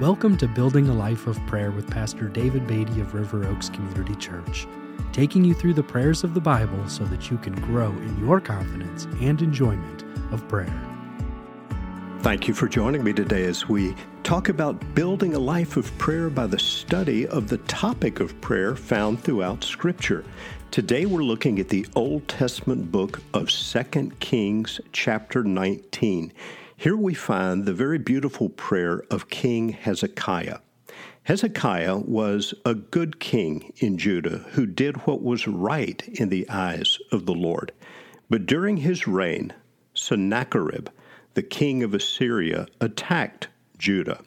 Welcome to Building a Life of Prayer with Pastor David Beatty of River Oaks Community Church, taking you through the prayers of the Bible so that you can grow in your confidence and enjoyment of prayer. Thank you for joining me today as we talk about building a life of prayer by the study of the topic of prayer found throughout Scripture. Today we're looking at the Old Testament book of 2 Kings, chapter 19. Here we find the very beautiful prayer of King Hezekiah. Hezekiah was a good king in Judah who did what was right in the eyes of the Lord. But during his reign, Sennacherib, the king of Assyria, attacked Judah.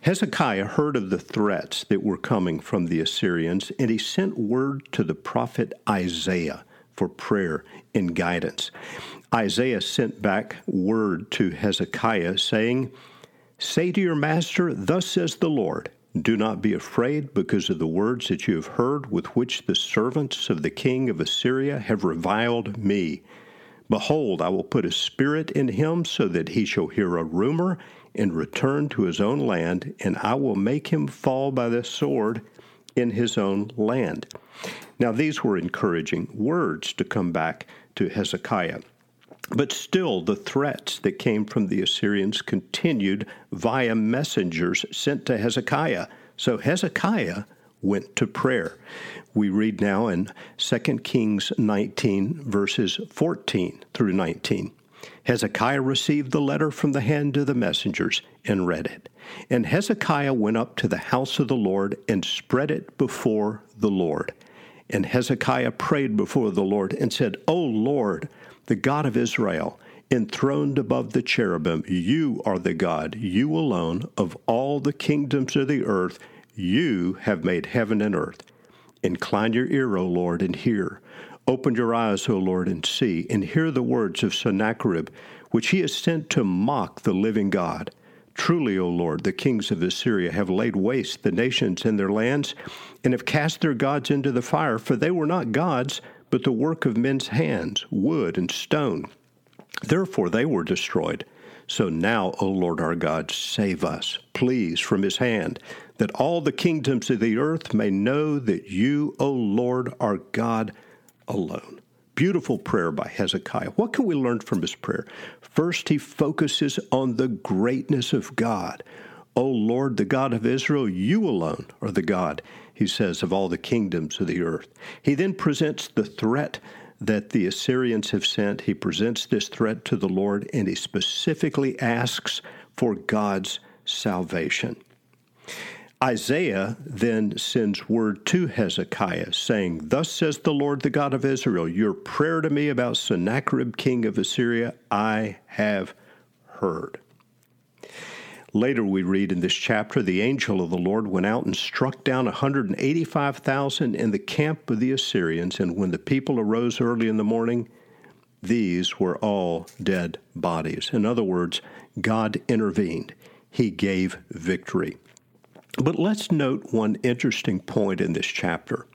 Hezekiah heard of the threats that were coming from the Assyrians, and he sent word to the prophet Isaiah for prayer and guidance. Isaiah sent back word to Hezekiah, saying, Say to your master, Thus says the Lord, Do not be afraid because of the words that you have heard with which the servants of the king of Assyria have reviled me. Behold, I will put a spirit in him so that he shall hear a rumor and return to his own land, and I will make him fall by the sword in his own land. Now, these were encouraging words to come back to Hezekiah. But still, the threats that came from the Assyrians continued via messengers sent to Hezekiah. So Hezekiah went to prayer. We read now in 2 Kings 19, verses 14 through 19. Hezekiah received the letter from the hand of the messengers and read it. And Hezekiah went up to the house of the Lord and spread it before the Lord. And Hezekiah prayed before the Lord and said, O Lord, the God of Israel, enthroned above the cherubim. You are the God, you alone, of all the kingdoms of the earth. You have made heaven and earth. Incline your ear, O Lord, and hear. Open your eyes, O Lord, and see, and hear the words of Sennacherib, which he has sent to mock the living God. Truly, O Lord, the kings of Assyria have laid waste the nations and their lands, and have cast their gods into the fire, for they were not gods, but the work of men's hands, wood and stone. Therefore they were destroyed. So now, O Lord our God, save us, please, from his hand, that all the kingdoms of the earth may know that you, O Lord our God, alone. Beautiful prayer by Hezekiah. What can we learn from his prayer? First, he focuses on the greatness of God. O Lord, the God of Israel, you alone are the God he says, of all the kingdoms of the earth. He then presents the threat that the Assyrians have sent. He presents this threat to the Lord, and he specifically asks for God's salvation. Isaiah then sends word to Hezekiah, saying, Thus says the Lord, the God of Israel, Your prayer to me about Sennacherib, king of Assyria, I have heard. Later, we read in this chapter the angel of the Lord went out and struck down 185,000 in the camp of the Assyrians, and when the people arose early in the morning, these were all dead bodies. In other words, God intervened, He gave victory. But let's note one interesting point in this chapter.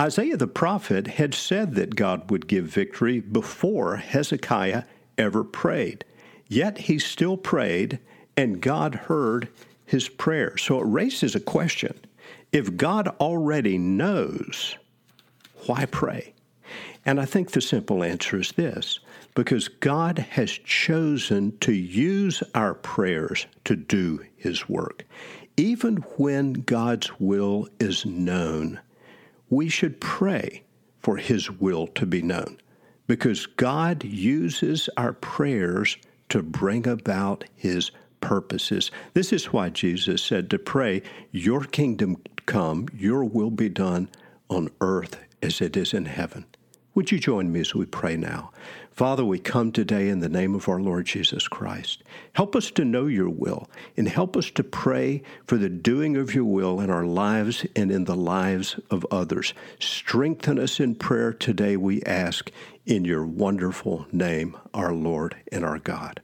Isaiah the prophet had said that God would give victory before Hezekiah ever prayed. Yet he still prayed and God heard his prayer. So it raises a question. If God already knows, why pray? And I think the simple answer is this because God has chosen to use our prayers to do His work. Even when God's will is known, we should pray for His will to be known because God uses our prayers to bring about His purposes. This is why Jesus said to pray, Your kingdom come, your will be done on earth as it is in heaven. Would you join me as we pray now? Father, we come today in the name of our Lord Jesus Christ. Help us to know your will and help us to pray for the doing of your will in our lives and in the lives of others. Strengthen us in prayer today, we ask, in your wonderful name, our Lord and our God.